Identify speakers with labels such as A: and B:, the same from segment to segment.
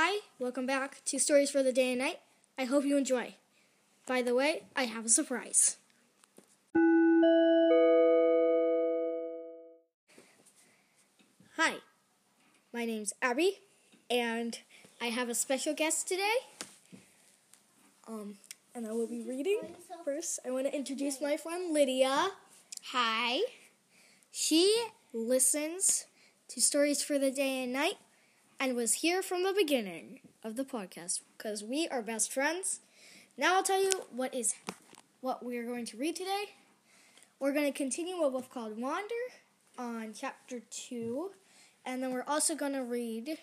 A: Hi, welcome back to Stories for the Day and Night. I hope you enjoy. By the way, I have a surprise. Hi, my name's Abby, and I have a special guest today. Um, and I will be reading first. I want to introduce my friend Lydia. Hi. She listens to Stories for the Day and Night and was here from the beginning of the podcast because we are best friends. Now I'll tell you what is what we are going to read today. We're going to continue a book called Wander on chapter 2 and then we're also going to read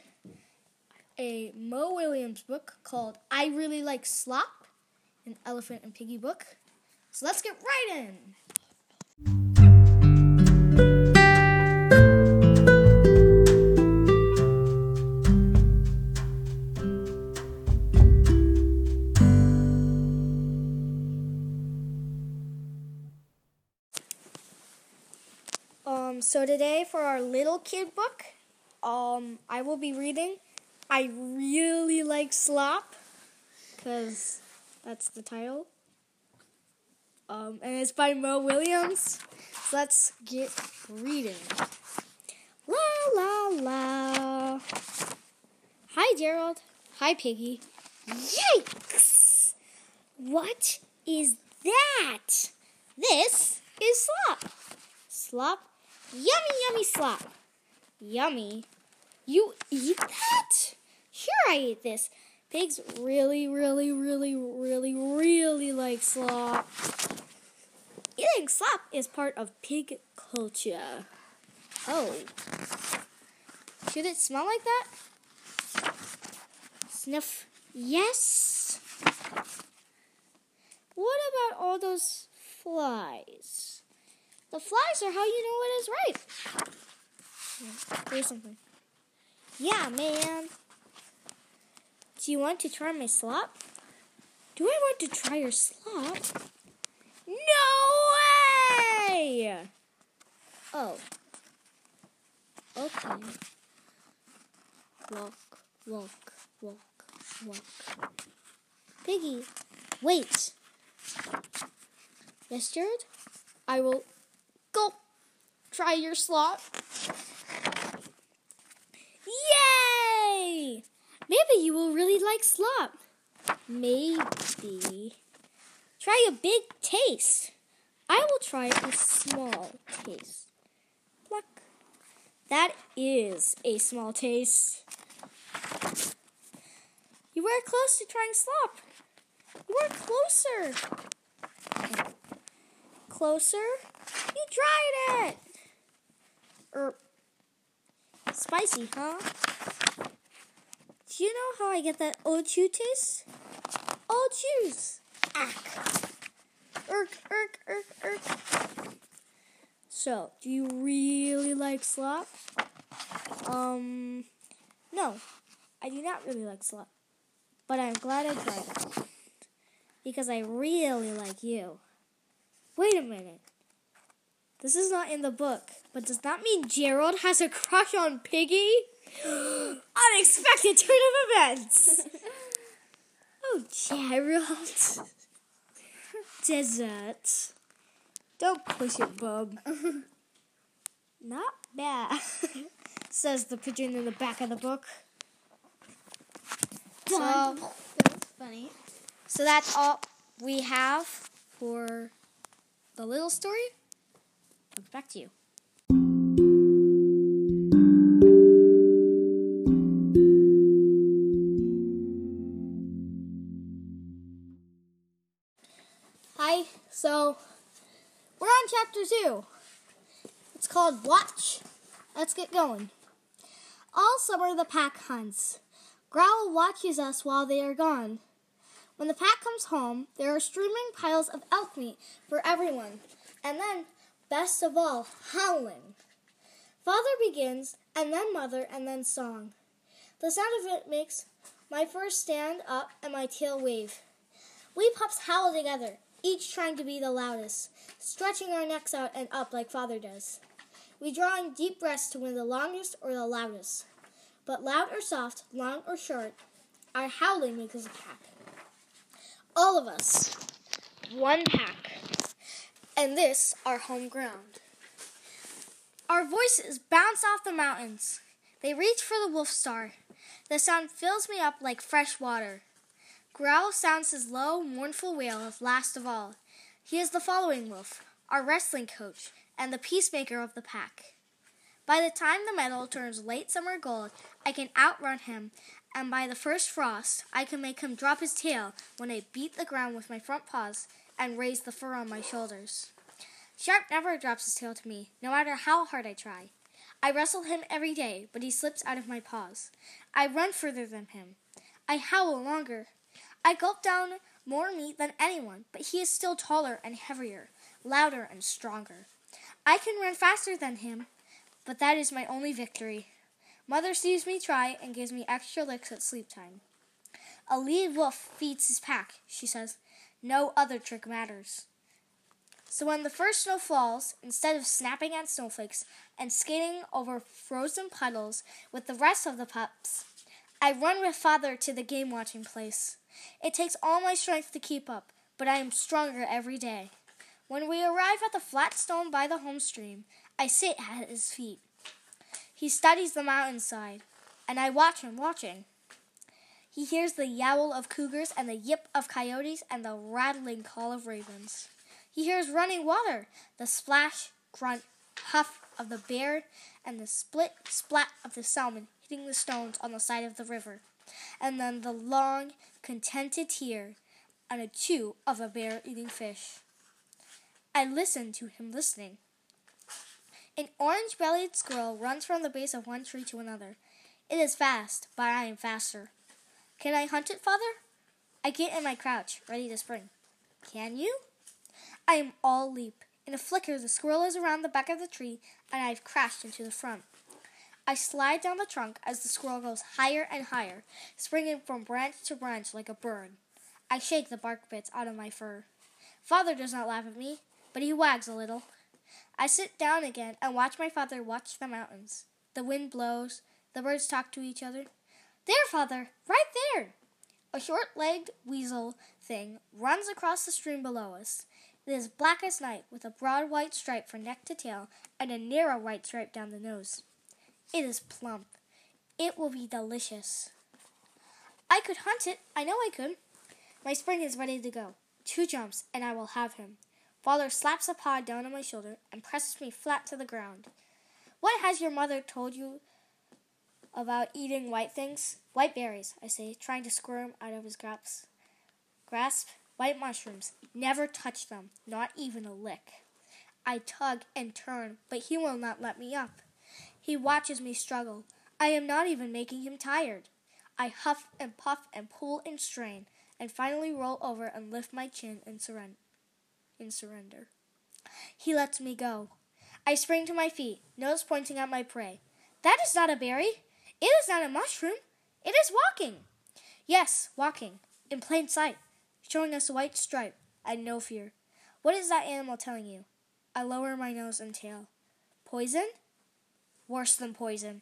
A: a Mo Willems book called I Really Like Slop, an elephant and piggy book. So let's get right in. Today for our little kid book, um, I will be reading I Really Like Slop, because that's the title. Um, and it's by Mo Willems. So let's get reading. La la la. Hi, Gerald. Hi, Piggy. Yikes! What is that? This is slop. Slop? Yummy, yummy slop. Yummy. You eat that? Sure, I eat this. Pigs really, really, really, really, really like slop. Eating slop is part of pig culture. Oh. Should it smell like that? Sniff. Yes. What about all those flies? The flies are how you know it is. Here's something. Yeah, man. Do you want to try my slop? Do I want to try your slop? No way! Oh. Okay. Walk, walk, walk, walk. Piggy, wait. Yes, Gerald? I will go try your slop. Yay! Maybe you will really like slop. Maybe. Try a big taste. I will try a small taste. Pluck. That is a small taste. You were close to trying slop. You were closer. Closer. You tried it. Er, spicy, huh? Do you know how I get that old chew taste? Old chews. Ack. Irk, irk, irk. So, do you really like slop? Um, no, I do not really like slop. But I'm glad I tried it. Because I really like you. Wait a minute. This is not in the book, but does that mean Gerald has a crush on Piggy? Unexpected turn of events! oh, Gerald. Desert. Don't push it, bub. Not bad, says the pigeon in the back of the book. So,
B: That was funny.
A: so that's all we have for the little story. Back to you. Hi, so we're on chapter two. It's called Watch. Let's get going. All summer the pack hunts. Growl watches us while they are gone. When the pack comes home, there are streaming piles of elk meat for everyone. And then, best of all, howling. Father begins, and then mother, and then song. The sound of it makes my fur stand up and my tail wave. We pups howl together, each trying to be the loudest, stretching our necks out and up like father does. We draw in deep breaths to win the longest or the loudest. but loud or soft, long or short, our howling makes us a pack. All of us, one pack, and this our home ground. Our voices bounce off the mountains. They reach for the wolf star. The sound fills me up like fresh water. Growl sounds his low, mournful wail of last of all. He is the following wolf, our wrestling coach, and the peacemaker of the pack. By the time the meadow turns late summer gold, I can outrun him, and by the first frost, I can make him drop his tail when I beat the ground with my front paws and raise the fur on my shoulders. Sharp never drops his tail to me, no matter how hard I try. I wrestle him every day, but he slips out of my paws. I run further than him. I howl longer. I gulp down more meat than anyone, but he is still taller and heavier, louder and stronger. I can run faster than him, but that is my only victory. Mother sees me try and gives me extra licks at sleep time. A lead wolf feeds his pack, she says. No other trick matters. So when the first snow falls, instead of snapping at snowflakes and skating over frozen puddles with the rest of the pups, I run with father to the game watching place. It takes all my strength to keep up, but I am stronger every day. When we arrive at the flat stone by the home stream, I sit at his feet. He studies the mountainside, and I watch him watching. He hears the yowl of cougars and the yip of coyotes and the rattling call of ravens. He hears running water, the splash, grunt, huff of the bear, and the split splat of the salmon hitting the stones on the side of the river, and then the long, contented tear and a chew of a bear eating fish. I listen to him listening. An orange bellied squirrel runs from the base of one tree to another. It is fast, but I am faster. Can I hunt it, father? I get in my crouch, ready to spring. Can you? I am all leap. In a flicker, the squirrel is around the back of the tree, and I have crashed into the front. I slide down the trunk as the squirrel goes higher and higher, springing from branch to branch like a bird. I shake the bark bits out of my fur. Father does not laugh at me, but he wags a little. I sit down again and watch my father watch the mountains. The wind blows, the birds talk to each other. There, father, right there! A short legged weasel thing runs across the stream below us. It is black as night, with a broad white stripe from neck to tail and a narrow white stripe down the nose. It is plump. It will be delicious. I could hunt it. I know I could. My spring is ready to go. Two jumps, and I will have him. Father slaps a paw down on my shoulder and presses me flat to the ground. What has your mother told you about eating white things? White berries, I say, trying to squirm out of his grasp. Grasp. White mushrooms. Never touch them, not even a lick. I tug and turn, but he will not let me up. He watches me struggle. I am not even making him tired. I huff and puff and pull and strain, and finally roll over and lift my chin in, surren- in surrender. He lets me go. I spring to my feet, nose pointing at my prey. That is not a berry. It is not a mushroom. It is walking. Yes, walking, in plain sight showing us a white stripe, and no fear. What is that animal telling you? I lower my nose and tail. Poison? Worse than poison.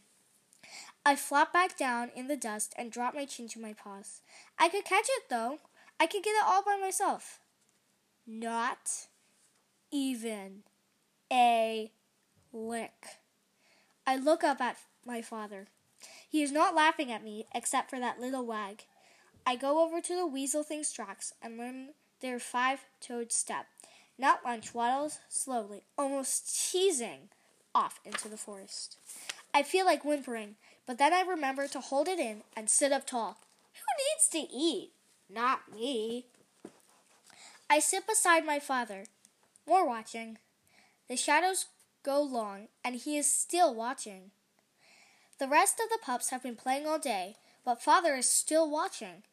A: I flop back down in the dust and drop my chin to my paws. I could catch it, though. I could get it all by myself. Not even a lick. I look up at my father. He is not laughing at me except for that little wag. I go over to the weasel thing's tracks and learn their five toed step. Not lunch waddles slowly, almost teasing, off into the forest. I feel like whimpering, but then I remember to hold it in and sit up tall. Who needs to eat? Not me. I sit beside my father. More watching. The shadows go long, and he is still watching. The rest of the pups have been playing all day, but father is still watching.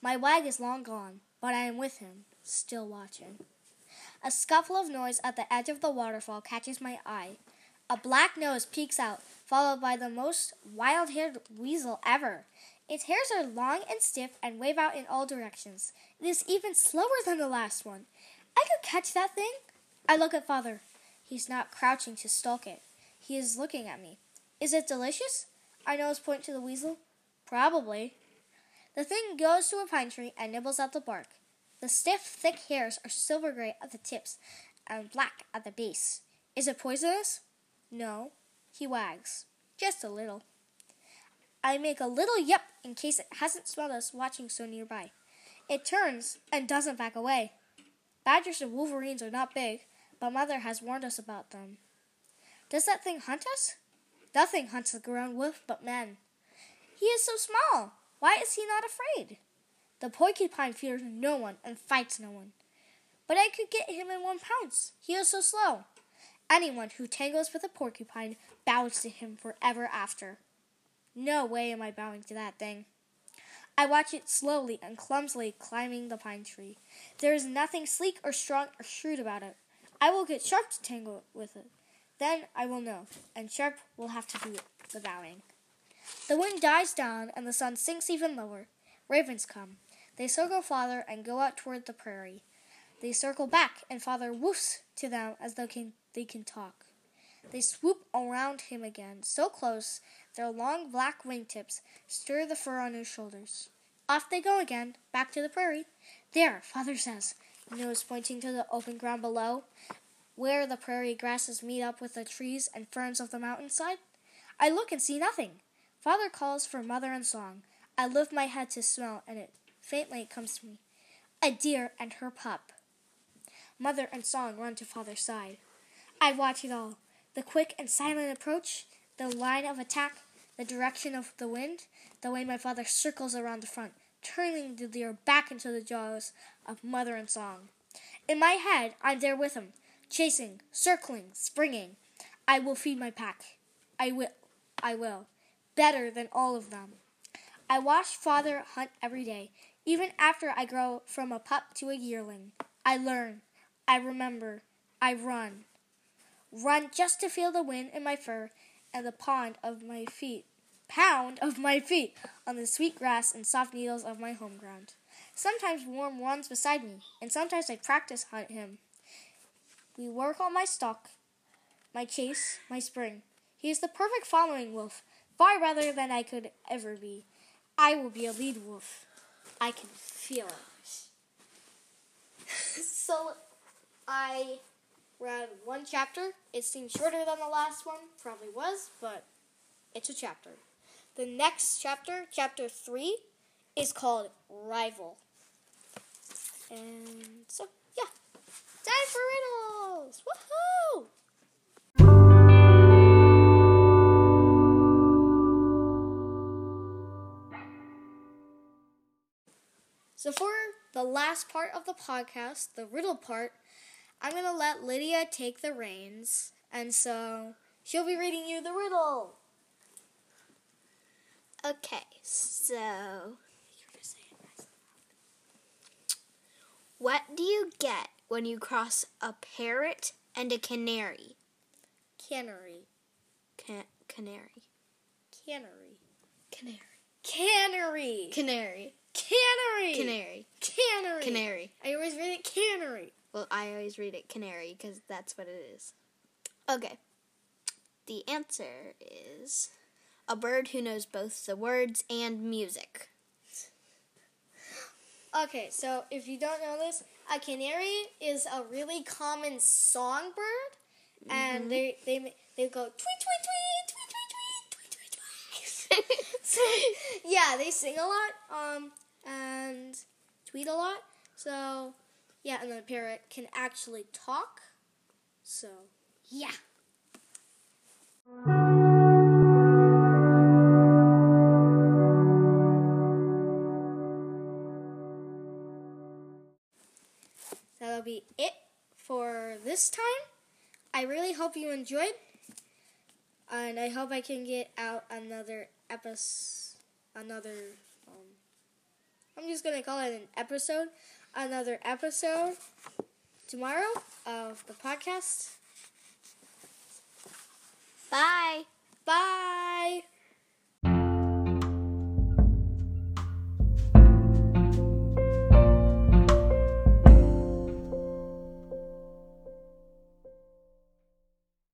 A: My wag is long gone, but I am with him, still watching. A scuffle of noise at the edge of the waterfall catches my eye. A black nose peeks out, followed by the most wild haired weasel ever. Its hairs are long and stiff and wave out in all directions. It is even slower than the last one. I could catch that thing. I look at father. He's not crouching to stalk it. He is looking at me. Is it delicious? I nose point to the weasel. Probably. The thing goes to a pine tree and nibbles at the bark. The stiff, thick hairs are silver gray at the tips and black at the base. Is it poisonous? No. He wags. Just a little. I make a little yip in case it hasn't smelled us watching so nearby. It turns and doesn't back away. Badgers and wolverines are not big, but Mother has warned us about them. Does that thing hunt us? Nothing hunts the ground wolf but men. He is so small. Why is he not afraid? The porcupine fears no one and fights no one. But I could get him in one pounce. He is so slow. Anyone who tangles with a porcupine bows to him forever after. No way am I bowing to that thing. I watch it slowly and clumsily climbing the pine tree. There is nothing sleek or strong or shrewd about it. I will get Sharp to tangle with it. Then I will know, and Sharp will have to do the bowing. The wind dies down and the sun sinks even lower. Ravens come. They circle Father and go out toward the prairie. They circle back, and Father woofs to them as though can, they can talk. They swoop around him again, so close their long black wingtips stir the fur on his shoulders. Off they go again, back to the prairie. There, Father says, nose pointing to the open ground below, where the prairie grasses meet up with the trees and ferns of the mountainside. I look and see nothing. Father calls for mother and song. I lift my head to smell, and it faintly comes to me. A deer and her pup. Mother and song run to father's side. I watch it all the quick and silent approach, the line of attack, the direction of the wind, the way my father circles around the front, turning the deer back into the jaws of mother and song. In my head, I'm there with him, chasing, circling, springing. I will feed my pack. I will. I will. Better than all of them. I watch father hunt every day, even after I grow from a pup to a yearling. I learn. I remember. I run run just to feel the wind in my fur and the pond of my feet, pound of my feet on the sweet grass and soft needles of my home ground. Sometimes Warm runs beside me, and sometimes I practice hunt him. We work on my stalk, my chase, my spring. He is the perfect following wolf, far rather than I could ever be. I will be a lead wolf. I can feel it. so I read one chapter. It seems shorter than the last one, probably was, but it's a chapter. The next chapter, chapter three, is called Rival. And so, yeah, time for riddles! Woohoo! So, for the last part of the podcast, the riddle part, I'm going to let Lydia take the reins, and so she'll be reading you the riddle.
B: Okay, so. What do you get when you cross a parrot and a canary?
A: Canary.
B: Can- canary.
A: Canary.
B: Canary.
A: Canary.
B: Canary.
A: Canary.
B: Canary.
A: Canary.
B: Canary.
A: I always read it canary.
B: Well, I always read it canary because that's what it is. Okay. The answer is a bird who knows both the words and music.
A: Okay, so if you don't know this, a canary is a really common songbird, mm-hmm. and they they they go tweet tweet tweet tweet tweet tweet tweet tweet. so yeah, they sing a lot, um, and tweet a lot. So yeah, and the parrot can actually talk. So, yeah. That'll be it for this time. I really hope you enjoyed. And I hope I can get out another episode. Another. Um, I'm just going to call it an episode another episode tomorrow of the podcast.
B: Bye.
A: Bye.